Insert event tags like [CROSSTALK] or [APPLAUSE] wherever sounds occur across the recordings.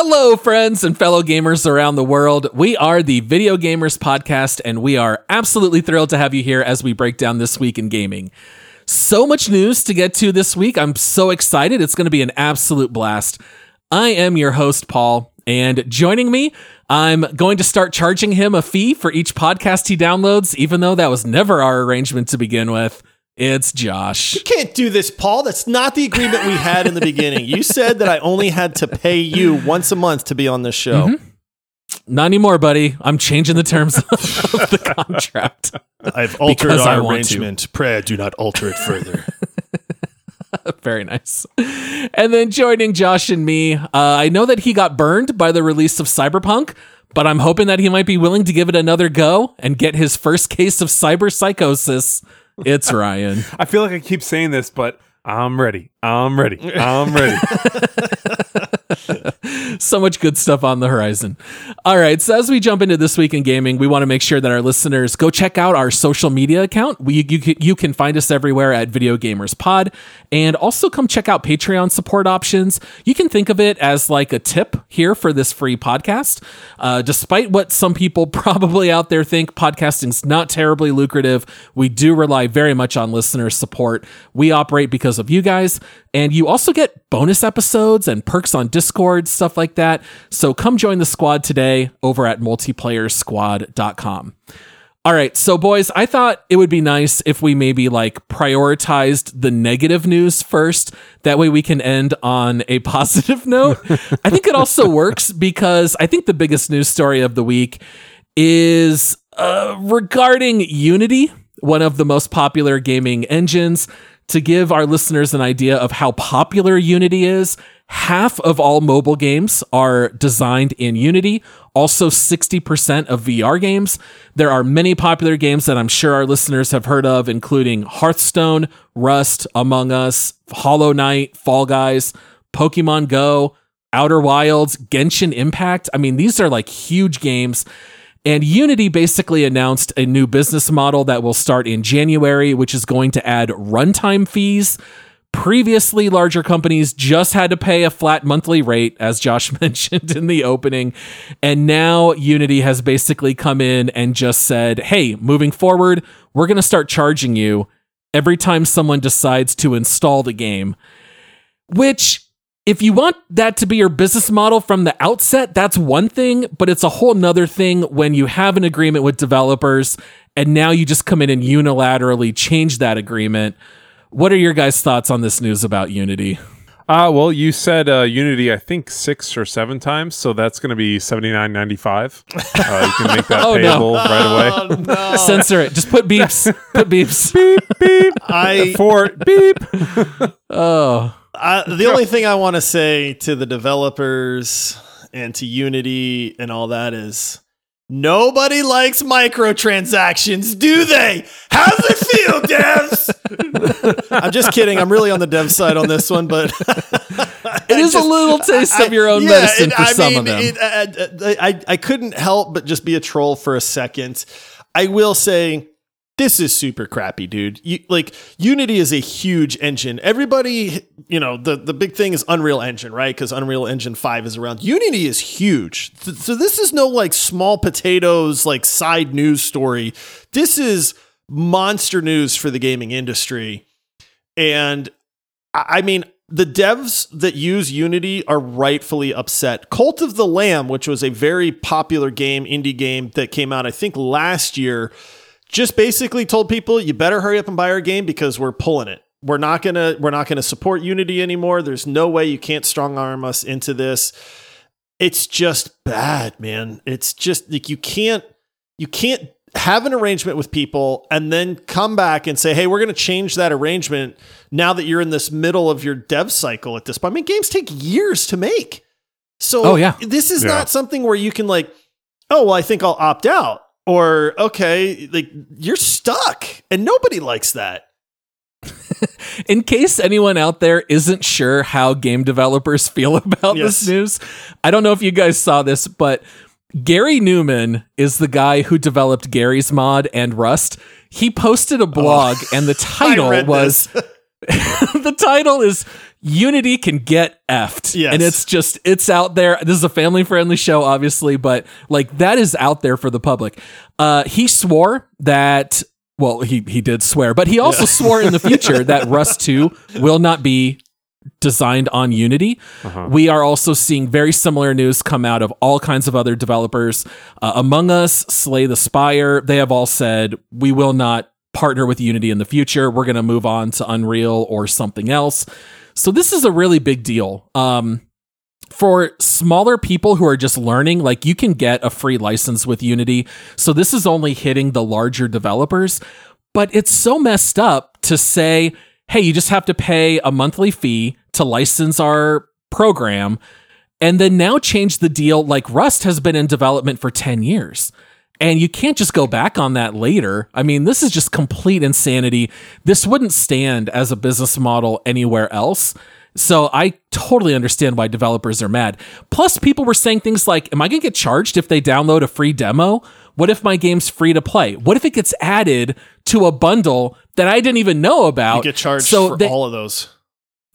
Hello, friends and fellow gamers around the world. We are the Video Gamers Podcast, and we are absolutely thrilled to have you here as we break down this week in gaming. So much news to get to this week. I'm so excited. It's going to be an absolute blast. I am your host, Paul, and joining me, I'm going to start charging him a fee for each podcast he downloads, even though that was never our arrangement to begin with. It's Josh. You can't do this, Paul. That's not the agreement we had in the beginning. You said that I only had to pay you once a month to be on this show. Mm-hmm. Not anymore, buddy. I'm changing the terms of the contract. I've altered Because I our arrangement. Pray do not alter it further. [LAUGHS] Very nice. And then joining Josh and me, uh, I know that he got burned by the release of Cyberpunk, but I'm hoping that he might be willing to give it another go and get his first case of cyber psychosis. It's Ryan. I feel like I keep saying this, but I'm ready. I'm ready. I'm ready. [LAUGHS] so much good stuff on the horizon. All right, so as we jump into this week in gaming, we want to make sure that our listeners go check out our social media account. We you can, you can find us everywhere at Video Gamers Pod, and also come check out Patreon support options. You can think of it as like a tip here for this free podcast. Uh, despite what some people [LAUGHS] probably out there think, podcasting's not terribly lucrative. We do rely very much on listener support. We operate because of you guys. And you also get bonus episodes and perks on Discord, stuff like that. So come join the squad today over at multiplayersquad.com. All right, so boys, I thought it would be nice if we maybe like prioritized the negative news first. That way we can end on a [LAUGHS] positive note. I think it also [LAUGHS] works because I think the biggest news story of the week is uh, regarding Unity, one of the most popular gaming engines. To give our listeners an idea of how popular Unity is, half of all mobile games are designed in Unity. Also, 60% of VR games. There are many popular games that I'm sure our listeners have heard of, including Hearthstone, Rust, Among Us, Hollow Knight, Fall Guys, Pokemon Go, Outer Wilds, Genshin Impact. I mean, these are like huge games. And Unity basically announced a new business model that will start in January, which is going to add runtime fees. Previously, larger companies just had to pay a flat monthly rate, as Josh [LAUGHS] mentioned in the opening. And now Unity has basically come in and just said, hey, moving forward, we're going to start charging you every time someone decides to install the game. Which if you want that to be your business model from the outset, that's one thing, but it's a whole nother thing when you have an agreement with developers and now you just come in and unilaterally change that agreement. What are your guys' thoughts on this news about Unity? Uh, well, you said uh, Unity, I think six or seven times, so that's going to be seventy nine ninety five. Uh, you can make that [LAUGHS] Oh, no. payable right away. no. Censor it. Just put beeps. put beeps. [LAUGHS] beep beep I, for beep. [LAUGHS] Oh. I the only thing I want to say to the developers and to Unity and all that is nobody likes microtransactions, do they? How's it feel, [LAUGHS] devs? I'm just kidding. I'm really on the dev side on this one, but [LAUGHS] It is a little taste of your own medicine it- for I some mean, of them. it- uh, uh, I, I couldn't help but just be a troll for a second. I will say this is super crappy, dude. You, like Unity is a huge engine. Everybody, you know, the the big thing is Unreal Engine, right? Because Unreal Engine Five is around. Unity is huge. So, so this is no like small potatoes like side news story. This is monster news for the gaming industry. And I I mean, the devs that use Unity are rightfully upset. Cult of the Lamb, which was a very popular game, indie game that came out, I think, last year, just basically told people you better hurry up and buy our game because we're pulling it. We're not gonna we're not gonna support Unity anymore. There's no way you can't strong arm us into this. It's just bad, man. It's just like you can't you can't have an arrangement with people and then come back and say, hey, we're going to change that arrangement now that you're in this middle of your dev cycle at this point. I mean, games take years to make. So Oh, yeah. this is Yeah. not something where you can like, oh, well, I think I'll opt out. Or, okay, like you're stuck and nobody likes that. [LAUGHS] In case anyone out there isn't sure how game developers [LAUGHS] feel about Yes. this news, I don't know if you guys saw this, but Garry Newman is the guy who developed Garry's Mod and Rust. He posted a oh. blog, and the [LAUGHS] Oh. Title was. [LAUGHS] the title is Unity can get effed. Yes. And it's just, it's out there. This is a family friendly show, obviously, but like that is out there for the public. Uh, he swore that, well, he, he did swear, but he also swore in the future that [LAUGHS] Rust 2 will not be designed on Unity. We are also seeing very similar news come out of all kinds of other developers. Uh, Among Us, Slay the Spire, they have all said, we will not partner with Unity in the future. We're going to move on to Unreal or something else. So this is a really big deal. Um, for smaller people who are just learning, like you can get a free license with Unity. So this is only hitting the larger developers, but it's so messed up to say, hey, you just have to pay a monthly fee to license our program and then now change the deal like Rust has been in development for 10 years. And you can't just go back on that later. I mean, this is just complete insanity. This wouldn't stand as a business model anywhere else. So I totally understand why developers are mad. Plus, people were saying things like, Am I going to get charged if they download a free demo? What if my game's free to play? What if it gets added to a bundle that I didn't even know about? You get charged so for they- all of those.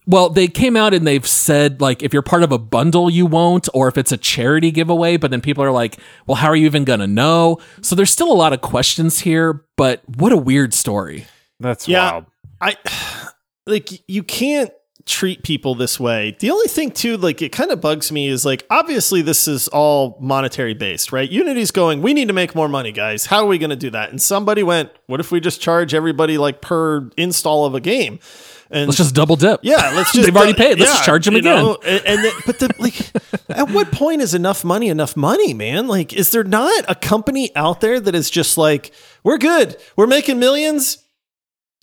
Well, they came out and they've said like if you're part of a bundle you won't or if it's a charity giveaway, but then people are like, "Well, how are you even going to know?" So there's still a lot of questions here, but what a weird story. That's Yeah. wild. I [SIGHS] like you can't treat people this way. The only thing too, like it kind of bugs me is like obviously this is all monetary based, right? Unity's going, we need to make more money, guys. How are we going to do that? And somebody went, what if we just charge everybody like per install of a game? And Let's just double dip. yeah, let's [LAUGHS] just They've already paid. Let's just charge them again. know? And, and then, but the, like, [LAUGHS] at what point is enough money enough money, man? Like, is there not a company out there that is just like, we're good, we're making millions.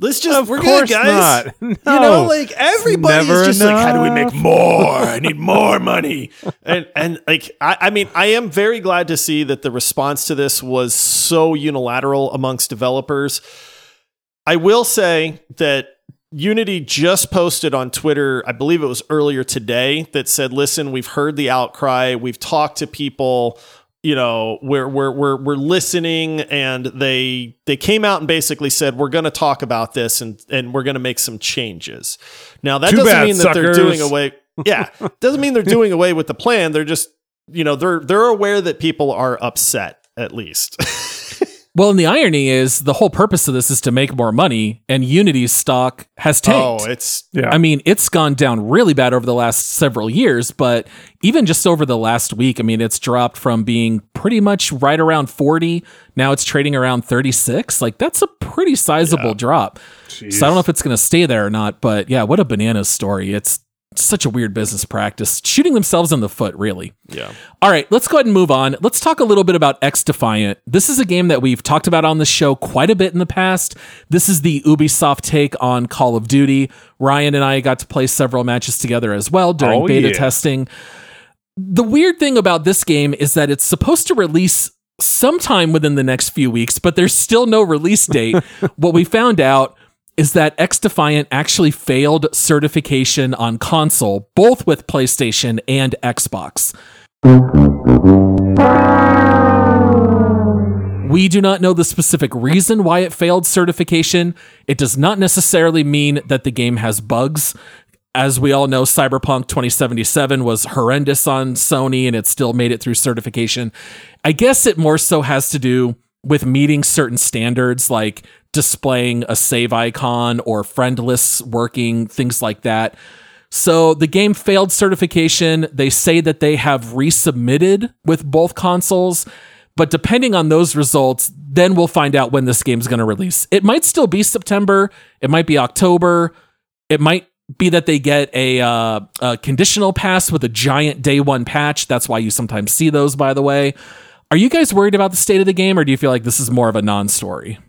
Let's just, Of we're course good, guys. not. [LAUGHS] You No. know, like everybody's just like, how do we make more? I need more money. And and like I, I mean, I am very glad to see that the response to this was so unilateral amongst developers. I will say that Unity just posted on Twitter, I believe it was earlier today, that said, listen, we've heard the outcry, we've talked to people, you know, we're we're we're we're listening, and they they came out and basically said, We're gonna talk about this and and we're gonna make some changes. Now that Too doesn't bad, mean that they're doing away. Yeah. doesn't mean they're [LAUGHS] doing away with the plan. They're just, you know, they're they're aware that people are upset, at least. [LAUGHS] Well, and the irony is the whole purpose of this is to make more money, and Unity's stock has oh, tanked. oh, it's Yeah. I mean, it's gone down really bad over the last several years, but even just over the last week, I mean, it's dropped from being pretty much right around 40. Now it's trading around 36. Like, that's a pretty sizable drop. So I don't know if it's going to stay there or not, but yeah, what a bananas story. It's such a weird business practice, shooting themselves in the foot, really. yeah. All right, let's go ahead and move on. Let's talk a little bit about XDefiant. This is a game that we've talked about on the show quite a bit in the past. This is the Ubisoft take on Call of Duty. Ryan and I got to play several matches together as well during Oh, beta yeah. testing. The weird thing about this game is that it's supposed to release sometime within the next few weeks, but there's still no release date. [LAUGHS] what we found out is that XDefiant actually failed certification on console, both with PlayStation and Xbox. We do not know the specific reason why it failed certification. It does not necessarily mean that the game has bugs. As we all know, Cyberpunk 2077 was horrendous on Sony and it still made it through certification. I guess it more so has to do with meeting certain standards like displaying a save icon or friend lists working, things like that. So the game failed certification. They say that they have resubmitted with both consoles, but depending on those results, then we'll find out when this game's going to release. It might still be September, it might be October, it might be that they get a, uh, a conditional pass with a giant day one patch. That's why you sometimes see those, by the way. Are you guys worried about the state of the game, or do you feel like this is more of a non story?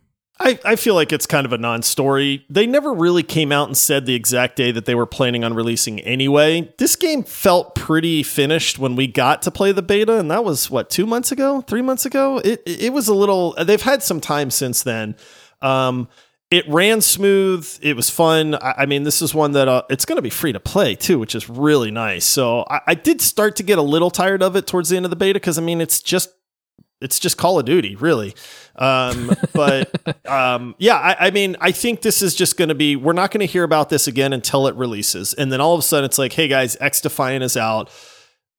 I, I feel like it's kind of a non story. They never really came out and said the exact day that they were planning on releasing anyway. This game felt pretty finished when we got to play the beta, and that was what, two months ago, three months ago? It, it was a little, they've had some time since then. Um, it ran smooth. It was fun. I, I mean, this is one that uh, it's going to be free to play too, which is really nice. So I, I did start to get a little tired of it towards the end of the beta because I mean, it's just it's just Call of Duty, really. Um, [LAUGHS] but um, yeah, I, I, mean, I think this is just going to be. We're not going to hear about this again until it releases, and then all of a sudden, it's like, hey guys, XDefiant is out.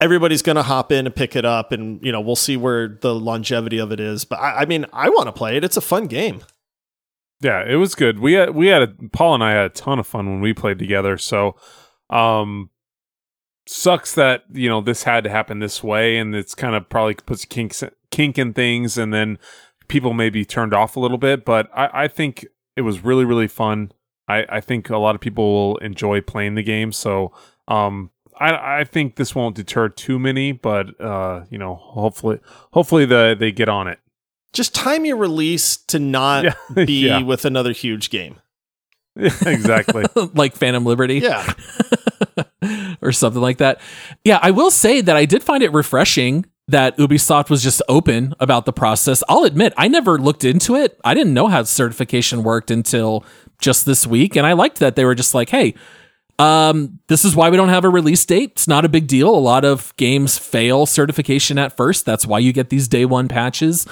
Everybody's going to hop in and pick it up, and you know, we'll see where the longevity of it is. But I, I mean, I want to play it. It's a fun game. Yeah, it was good. We had we had a Paul and I had a ton of fun when we played together. So, um, sucks that you know this had to happen this way, and it's kind of probably puts kink kink in things, and then people may be turned off a little bit. But I, I think it was really really fun. I, I think a lot of people will enjoy playing the game. So, um, I I think this won't deter too many, but uh, you know, hopefully hopefully the they get on it just time your release to not yeah. [LAUGHS] be yeah. with another huge game. [LAUGHS] exactly. [LAUGHS] like Phantom Liberty. Yeah. [LAUGHS] or something like that. Yeah, I will say that I did find it refreshing that Ubisoft was just open about the process. I'll admit, I never looked into it. I didn't know how certification worked until just this week. And I liked that they were just like, hey, um, this is why we don't have a release date. It's not a big deal. A lot of games fail certification at first. That's why you get these day one patches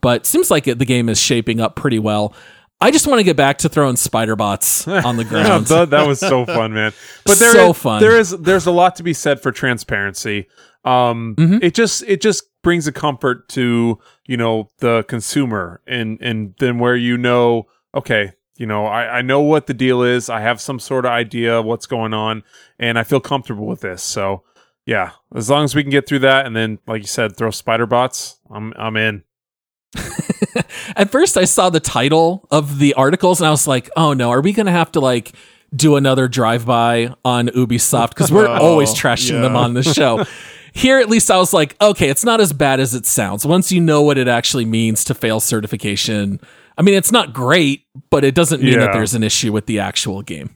but seems like it, the game is shaping up pretty well. I just want to get back to throwing spider bots on the [LAUGHS] ground. that, that, was so fun, man. [LAUGHS] But there so is, fun. There is there's a lot to be said for transparency. Um, mm-hmm. it just it just brings a comfort to you know the consumer, and and then where you know, okay, you know, I, I know what the deal is. I have some sort of idea what's going on, and I feel comfortable with this. So yeah, as long as we can get through that, and then like you said, throw spider bots, I'm I'm in. [LAUGHS] At first, I saw the title of the articles and I was like, oh no, are we going to have to like do another drive by on Ubisoft? Because we're [LAUGHS] oh, always trashing yeah. them on the show. [LAUGHS] Here, at least, I was like, okay, it's not as bad as it sounds. Once you know what it actually means to fail certification, I mean, it's not great, but it doesn't mean yeah. that there's an issue with the actual game.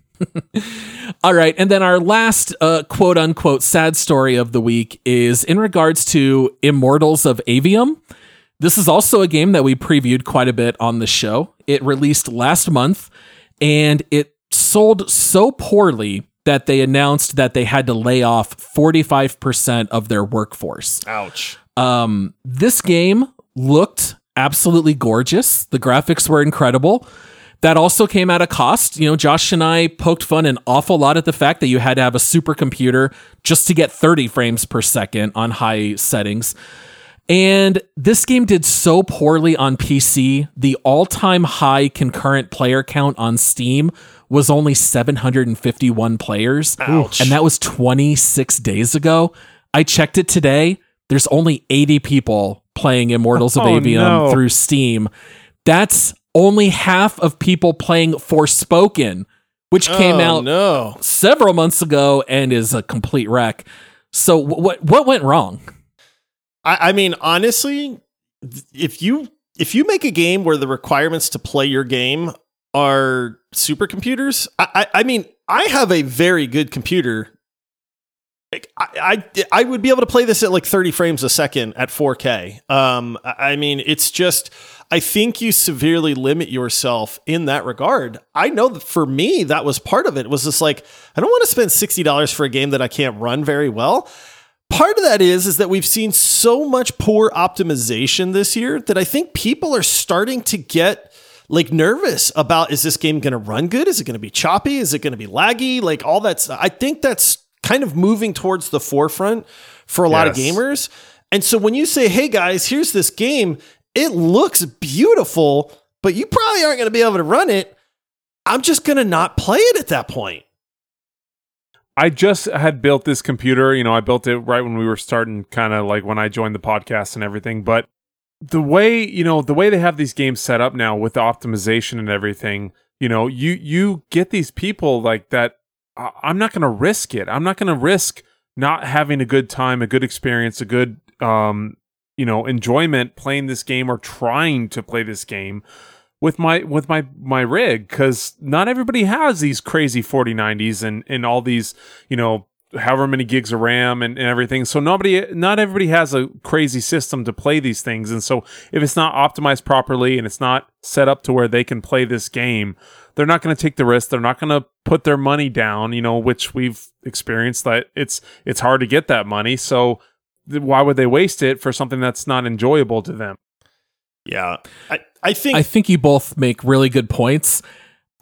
All right. And then our last uh, quote unquote sad story of the week is in regards to Immortals of Aveum. This is also a game that we previewed quite a bit on the show. It released last month and it sold so poorly that they announced that they had to lay off 45% of their workforce. Ouch. Um, this game looked absolutely gorgeous. The graphics were incredible. That also came at a cost. You know, Josh and I poked fun an awful lot at the fact that you had to have a supercomputer just to get 30 frames per second on high settings. And this game did so poorly on PC. The all time high concurrent player count on Steam was only 751 players. Ouch. And that was 26 days ago. I checked it today. There's only 80 people playing Immortals of oh, Aveum no. through Steam. That's only half of people playing Forspoken, which oh, came oh, out no. several months ago and is a complete wreck. So what what went wrong? I, I mean, honestly, if you if you make a game where the requirements to play your game are supercomputers, I, I, I mean, I have a very good computer. I, I I would be able to play this at like 30 frames a second at 4K. Um, I mean, it's just I think you severely limit yourself in that regard. I know that for me, that was part of it. was just like I don't want to spend sixty dollars for a game that I can't run very well. Part of that is is that we've seen so much poor optimization this year that I think people are starting to get like nervous about is this game going to run good? Is it going to be choppy? Is it going to be laggy? Like all that's I think that's kind of moving towards the forefront for a lot of gamers. And so when you say, "Hey guys, here's this game. It looks beautiful, but you probably aren't going to be able to run it." I'm just going to not play it at that point. I just had built this computer. You know, I built it right when we were starting, kind of like when I joined the podcast and everything. But the way you know the way they have these games set up now with the optimization and everything, you know, you you get these people like that. I- I'm not going to risk it. I'm not going to risk not having a good time, a good experience, a good um, you know enjoyment playing this game or trying to play this game with my with my my rig because not everybody has these crazy 4090s and and all these you know however many gigs of ram and, and everything. So nobody not everybody has a crazy system to play these things. And so if it's not optimized properly and it's not set up to where they can play this game they're not going to take the risk. They're not going to put their money down you know which we've experienced that it's it's hard to get that money. So th- why would they waste it for something that's not enjoyable to them? Yeah. I, I think I think you both make really good points.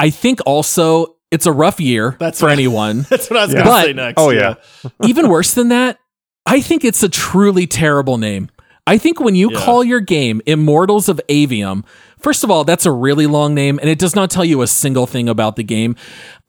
I think also it's a rough year That's for what- anyone. [LAUGHS] that's what I was Yeah. going to But- say next. oh yeah [LAUGHS] Even worse than that, I think it's a truly terrible name. I think when you Yeah. call your game Immortals of Aveum, first of all, that's a really long name and it does not tell you a single thing about the game.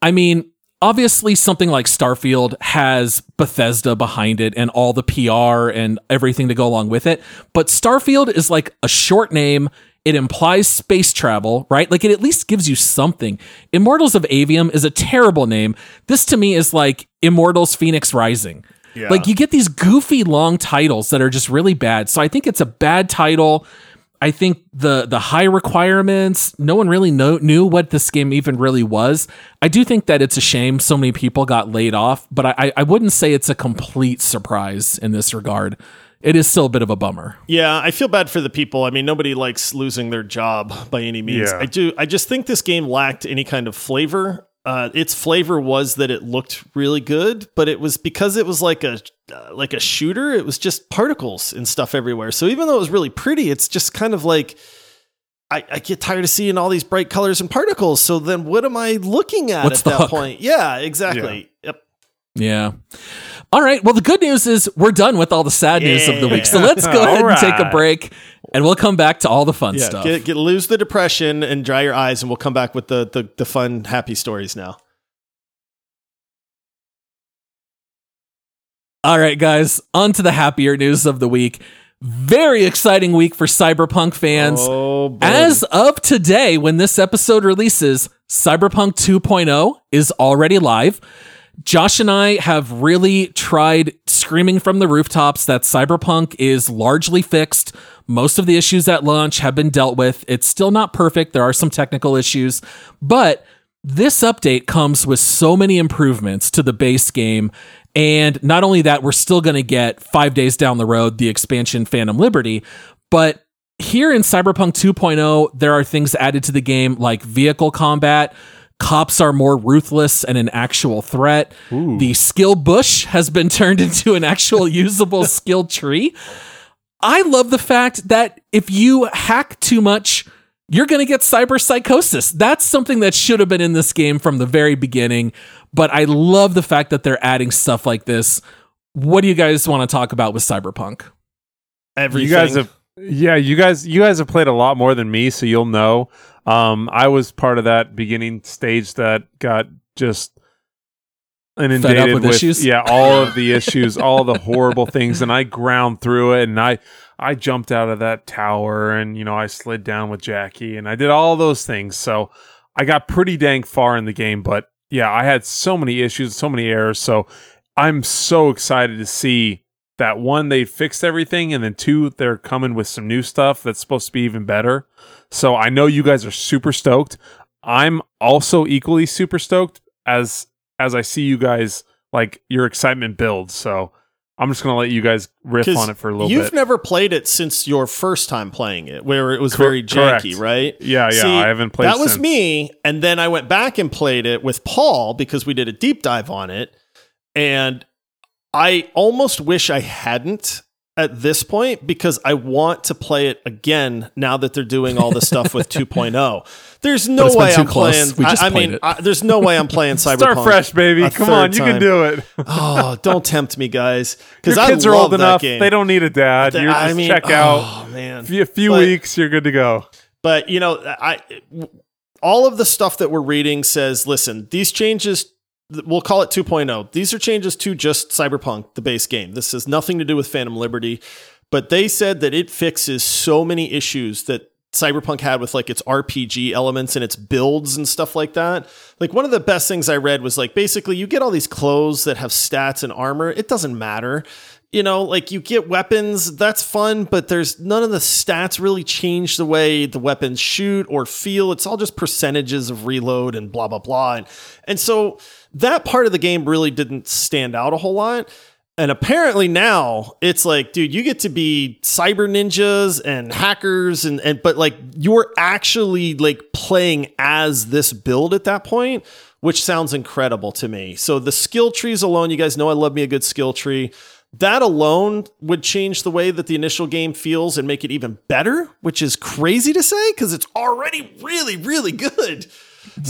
I mean, obviously something like Starfield has Bethesda behind it and all the PR and everything to go along with it, but Starfield is like a short name. It implies space travel, right? Like it at least gives you something. Immortals of Aveum is a terrible name. This to me is like Immortals Fenyx Rising. Yeah. Like you get these goofy long titles that are just really bad. So I think it's a bad title. I think the the high requirements, no one really know, knew what this game even really was. I do think that it's a shame so many people got laid off, but I, I wouldn't say it's a complete surprise in this regard. It is still a bit of a bummer. Yeah, I feel bad for the people. I mean, nobody likes losing their job by any means. Yeah. I do. I just think this game lacked any kind of flavor. Uh, its flavor was that it looked really good, but it was because it was like a uh, like a shooter. It was just particles and stuff everywhere. So even though it was really pretty, it's just kind of like I, I get tired of seeing all these bright colors and particles. So then, what am I looking at What's at that hook? point? Yeah, exactly. Yeah. All right. Well, the good news is we're done with all the sad news of the week. So let's go [LAUGHS] ahead All and take a break and we'll come back to all the fun Yeah, stuff. get, get lose the depression and dry your eyes, and we'll come back with the the, the fun, happy stories now. All right, guys, on to the happier news of the week. Very exciting week for Cyberpunk fans. Oh. As of today, when this episode releases, Cyberpunk 2.0 is already live. Josh and I have really tried screaming from the rooftops that Cyberpunk is largely fixed. Most of the issues at launch have been dealt with. It's still not perfect. There are some technical issues, but this update comes with so many improvements to the base game. And not only that, we're still going to get five days down the road the expansion Phantom Liberty, but here in Cyberpunk 2.0, there are things added to the game like vehicle combat. Cops are more ruthless and an actual threat. The skill bush has been [LAUGHS] turned into an actual usable [LAUGHS] skill tree. I love the fact that if you hack too much, you're going to get cyber psychosis. That's something that should have been in this game from the very beginning. But I love the fact that they're adding stuff like this. What do you guys want to talk about with Cyberpunk? everything. You guys have yeah, you guys you guys have played a lot more than me, so you'll know. Um I was part of that beginning stage that got just inundated with issues? yeah, all of the issues, all the horrible [LAUGHS] things and I ground through it and I I jumped out of that tower and you know, I slid down with Jackie and I did all those things. So I got pretty dang far in the game, but yeah, I had so many issues, so many errors. So I'm so excited to see that one, they fixed everything, and then two, they're coming with some new stuff that's supposed to be even better. So I know you guys are super stoked. I'm also equally super stoked as as I see you guys like your excitement builds. So I'm just gonna let you guys riff on it for a little bit. You've never played it since your first time playing it, where it was Cor- very janky, correct. right? yeah, yeah. See, I haven't played. that was me, and then I went back and played it with Paul because we did a deep dive on it, and I almost wish I hadn't at this point because I want to play it again now that they're doing all the stuff with [LAUGHS] 2.0. There's no way I'm close. playing. I, I mean. I, there's no way I'm playing [LAUGHS] Cyberpunk. Start fresh, baby. Come on, you can do it. [LAUGHS] Oh, don't tempt me, guys. Because I kids are old enough; game. they don't need a dad. You I just mean, check oh, out. Oh man, A few, a few But- weeks, you're good to go. But you know, I all of the stuff that we're reading says, listen, these changes. We'll call it 2.0. These are changes to just Cyberpunk, the base game. This has nothing to do with Phantom Liberty, but they said that it fixes so many issues that Cyberpunk had with like its RPG elements and its builds and stuff like that. Like one of the best things I read was like basically you get all these clothes that have stats and armor. It doesn't matter. You know, like you get weapons, that's fun, but there's none of the stats really change the way the weapons shoot or feel. It's all just percentages of reload and blah blah blah. And and so that part of the game really didn't stand out a whole lot. And apparently now it's like, dude, you get to be cyber ninjas and hackers and and but like you're actually like playing as this build at that point, which sounds incredible to me. So the skill trees alone, you guys know I love me a good skill tree. That alone would change the way that the initial game feels and make it even better, which is crazy to say because it's already really, really good.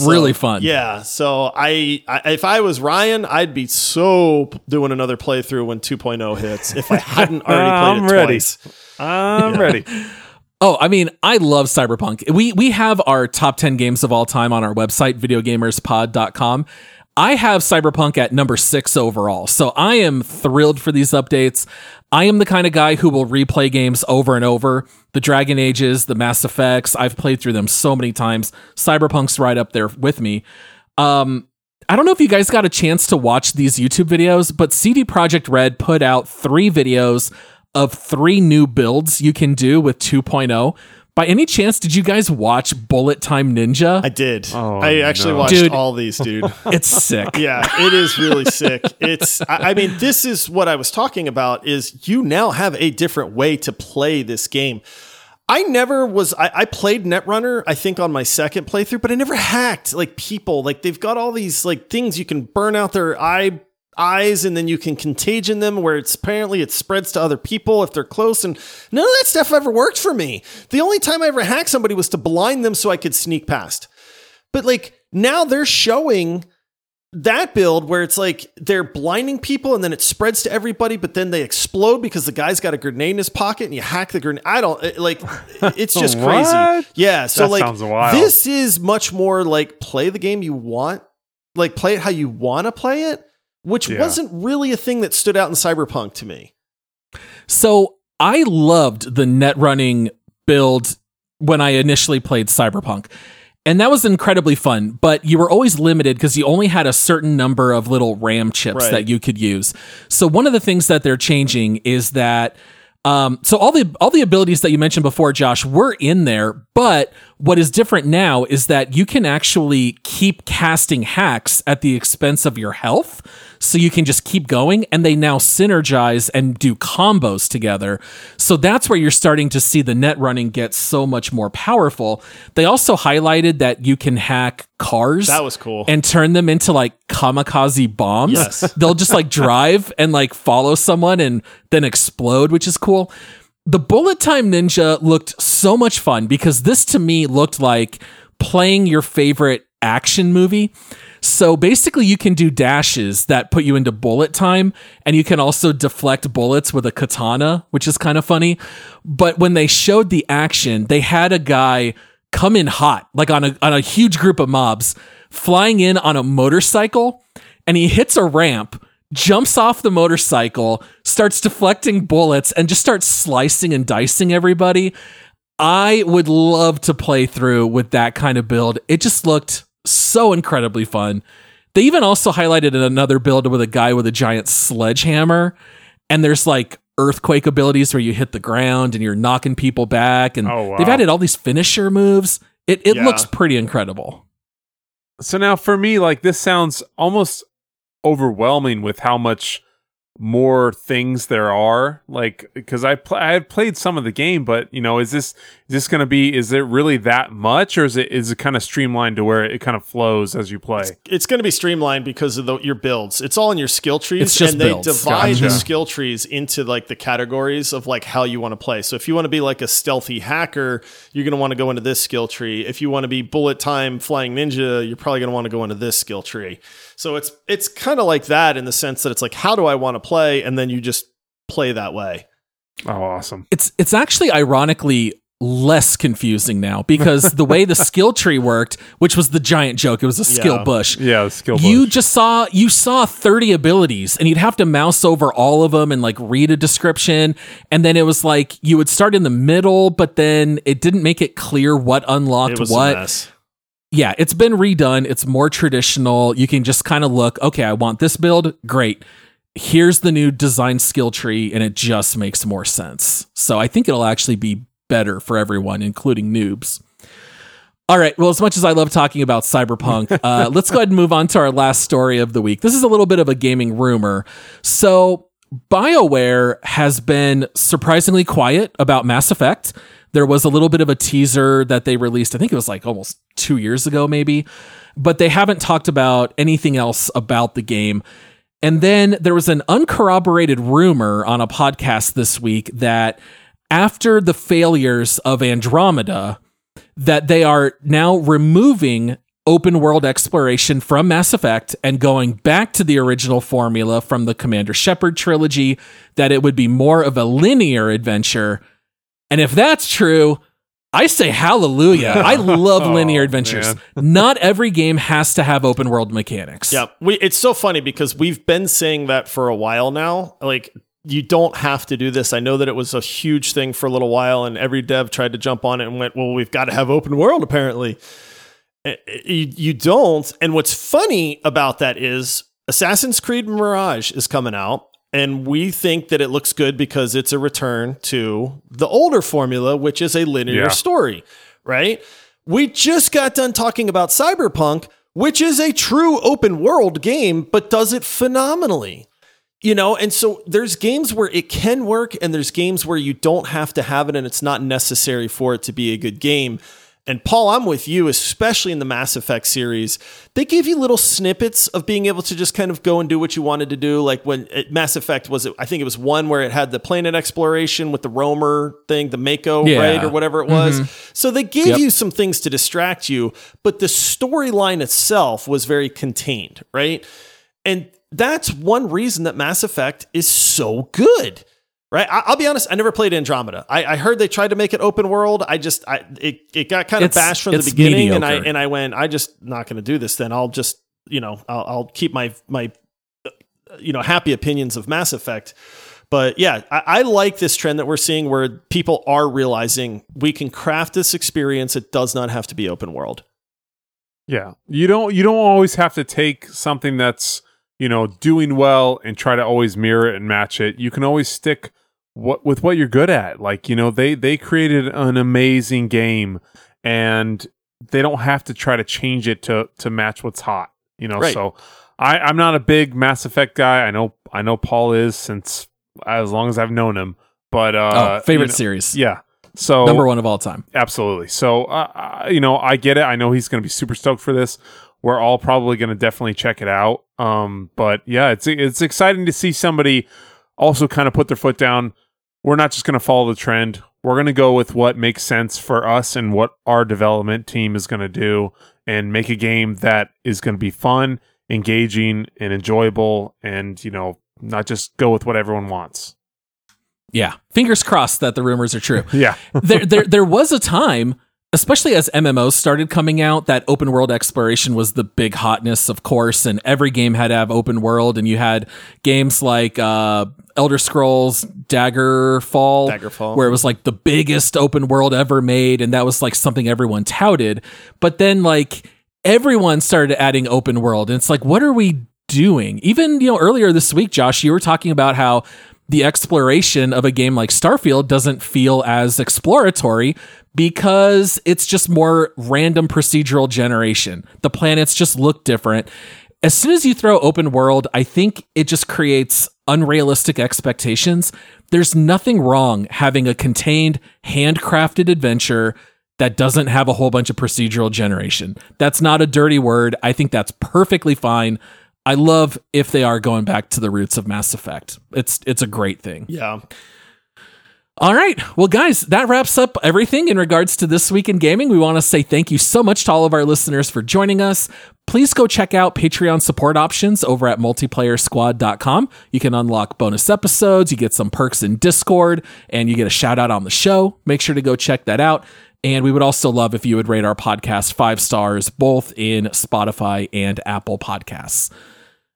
Really fun. Yeah. So I, I, if I was Ryan, I'd be so doing another playthrough when 2.0 hits if I hadn't [LAUGHS] already played I'm it ready. twice. I'm Yeah. ready. Oh, I mean, I love Cyberpunk. We we have our top 10 games of all time on our website, videogamerspod.com. I have Cyberpunk at number six overall. So I am thrilled for these updates. I am the kind of guy who will replay games over and over. The Dragon Ages, the Mass Effects, I've played through them so many times. Cyberpunk's right up there with me. Um, I don't know if you guys got a chance to watch these YouTube videos, but CD Projekt Red put out three videos of three new builds you can do with 2.0. By any chance, did you guys watch Bullet Time Ninja? I did. Oh, I actually no. watched Dude. all these, dude. [LAUGHS] it's sick. yeah, it is really sick. It's, I, I mean, this is what I was talking about is you now have a different way to play this game. I never was, I, I played Netrunner, I think on my second playthrough, but I never hacked like people. Like they've got all these like things you can burn out their eye eyes and then you can contagion them where it's apparently it spreads to other people if they're close and none of that stuff ever worked for me. The only time I ever hacked somebody was to blind them so I could sneak past. But like now they're showing that build where it's like they're blinding people and then it spreads to everybody, but then they explode because the guy's got a grenade in his pocket and you hack the grenade. I don't it- like [LAUGHS] it's just crazy. Yeah. So That like this is much more like play the game you want, like play it how you want to play it, which Yeah. wasn't really a thing that stood out in Cyberpunk to me. So I loved the net running build when I initially played Cyberpunk. And that was incredibly fun, but you were always limited because you only had a certain number of little RAM chips Right. that you could use. So one of the things that they're changing is that um, so all the all the abilities that you mentioned before, Josh, were in there, but what is different now is that you can actually keep casting hacks at the expense of your health. So you can just keep going and they now synergize and do combos together. So that's where you're starting to see the net running get so much more powerful. They also highlighted that you can hack cars. That was cool. And turn them into like kamikaze bombs. Yes. They'll just like [LAUGHS] drive and like follow someone and then explode, which is cool. The Bullet Time Ninja looked so much fun because this to me looked like playing your favorite action movie. So basically, you can do dashes that put you into bullet time, and you can also deflect bullets with a katana, which is kind of funny. But when they showed the action, they had a guy come in hot, like on a, on a huge group of mobs, flying in on a motorcycle, and he hits a ramp jumps off the motorcycle, starts deflecting bullets, and just starts slicing and dicing everybody. I would love to play through with that kind of build. It just looked so incredibly fun. They even also highlighted another build with a guy with a giant sledgehammer, and there's like earthquake abilities where you hit the ground and you're knocking people back, and Oh, wow. they've added all these finisher moves. It it Yeah. looks pretty incredible. So now for me, like this sounds almost overwhelming with how much more things there are like because i pl- i had played some of the game but you know is this is this going to be is it really that much or is it is it kind of streamlined to where it kind of flows as you play It's going to be streamlined because of the, your builds. It's all in your skill trees, It's just and they builds. divide the skill trees into like the categories of like how you want to play. So if you want to be like a stealthy hacker, you're going to want to go into this skill tree. If you want to be bullet time flying ninja, you're probably going to want to go into this skill tree. So it's it's kind of like that in the sense that it's like how do I want to play, and then you just play that way. oh awesome It's it's actually ironically less confusing now because the way the [LAUGHS] skill tree worked, which was the giant joke, it was a skill Yeah. bush. yeah the skill You bush. just saw you saw 30 abilities and you'd have to mouse over all of them and like read a description and then it was like you would start in the middle but then it didn't make it clear what unlocked what. Yeah, it's been redone. It's more traditional. You can just kind of look, okay, I want this build. Great. Here's the new design skill tree, and it just makes more sense. So I think it'll actually be better for everyone, including noobs. All right. Well, as much as I love talking about Cyberpunk, [LAUGHS] uh, let's go ahead and move on to our last story of the week. This is a little bit of a gaming rumor. So, BioWare has been surprisingly quiet about Mass Effect. There was a little bit of a teaser that they released, I think it was like almost two years ago, maybe, but they haven't talked about anything else about the game. And then there was an uncorroborated rumor on a podcast this week that after the failures of Andromeda, that they are now removing open world exploration from Mass Effect and going back to the original formula from the Commander Shepard trilogy, that it would be more of a linear adventure. And if that's true, I say hallelujah. I [LAUGHS] love Oh, linear adventures. man. Not every game has to have open world mechanics. Yeah, we. It's so funny because we've been saying that for a while now. Like you don't have to do this. I know that it was a huge thing for a little while, and every dev tried to jump on it and went, "Well, we've got to have open world." Apparently, Eh, eh, you, you don't. And what's funny about that is Assassin's Creed Mirage is coming out. And we think that it looks good because it's a return to the older formula, which is a linear Yeah. story, right? We just got done talking about Cyberpunk, which is a true open world game, but does it phenomenally. You know, and so there's games where it can work, and there's games where you don't have to have it, and it's not necessary for it to be a good game. And Paul, I'm with you, especially in the Mass Effect series. They gave you little snippets of being able to just kind of go and do what you wanted to do. Like when it, Mass Effect was, I think it was one where it had the planet exploration with the roamer thing, the Mako, Yeah. right, or whatever it was. Mm-hmm. So they gave Yep. you some things to distract you, but the storyline itself was very contained, right? And that's one reason that Mass Effect is so good. Right, I, I'll be honest. I never played Andromeda. I, I heard they tried to make it open world. I just, I it, it got kind of It's- bashed from the it's beginning, and I mediocre. and I went, I just not going to do this. Then I'll just, you know, I'll, I'll keep my my, uh, you know, happy opinions of Mass Effect. But yeah, I, I like this trend that we're seeing where people are realizing we can craft this experience. It does not have to be open world. Yeah. You don't you don't always have to take something that's, you know, doing well and try to always mirror it and match it. You can always stick what with what you're good at. Like, you know, they they created an amazing game and they don't have to try to change it to to match what's hot. You know, Right. so I, I'm not a big Mass Effect guy. I know I know Paul is since as long as I've known him. But uh oh, favorite you know- series. Yeah. So Number one of all time. Absolutely. So, uh, uh, you know, I get it. I know he's going to be super stoked for this. We're all probably going to definitely check it out. Um, but yeah, it's it's exciting to see somebody also kind of put their foot down. We're not just going to follow the trend. We're going to go with what makes sense for us and what our development team is going to do, and make a game that is going to be fun, engaging, and enjoyable, and you know, not just go with what everyone wants. Yeah. Fingers crossed that the rumors are true. [LAUGHS] Yeah. there, there, there was a time, especially as MMOs started coming out, that open world exploration was the big hotness, of course, and every game had to have open world, and you had games like uh, Elder Scrolls Daggerfall, Daggerfall. where it was like the biggest open world ever made, and that was like something everyone touted. But then, like, everyone started adding open world, and it's like, what are we doing? Even, you know, earlier this week, Josh, you were talking about how the exploration of a game like Starfield doesn't feel as exploratory because it's just more random procedural generation. The planets just look different. as soon as you throw open world, I think it just creates unrealistic expectations. There's nothing wrong having a contained, handcrafted adventure that doesn't have a whole bunch of procedural generation. That's not a dirty word. I think that's perfectly fine. I love if they are going back to the roots of Mass Effect. It's it's a great thing. Yeah. All right. Well, guys, that wraps up everything in regards to this week in gaming. We want to say thank you so much to all of our listeners for joining us. Please go check out Patreon support options over at multiplayersquad.com. You can unlock bonus episodes, you get some perks in Discord, and you get a shout out on the show. Make sure to go check that out. And we would also love if you would rate our podcast five stars, both in Spotify and Apple Podcasts.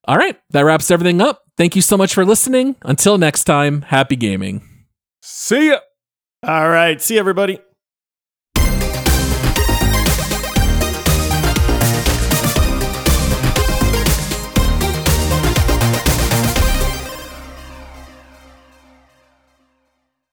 All right. That wraps everything up. Thank you so much for listening. Until next time, happy gaming. See ya. All right. See everybody.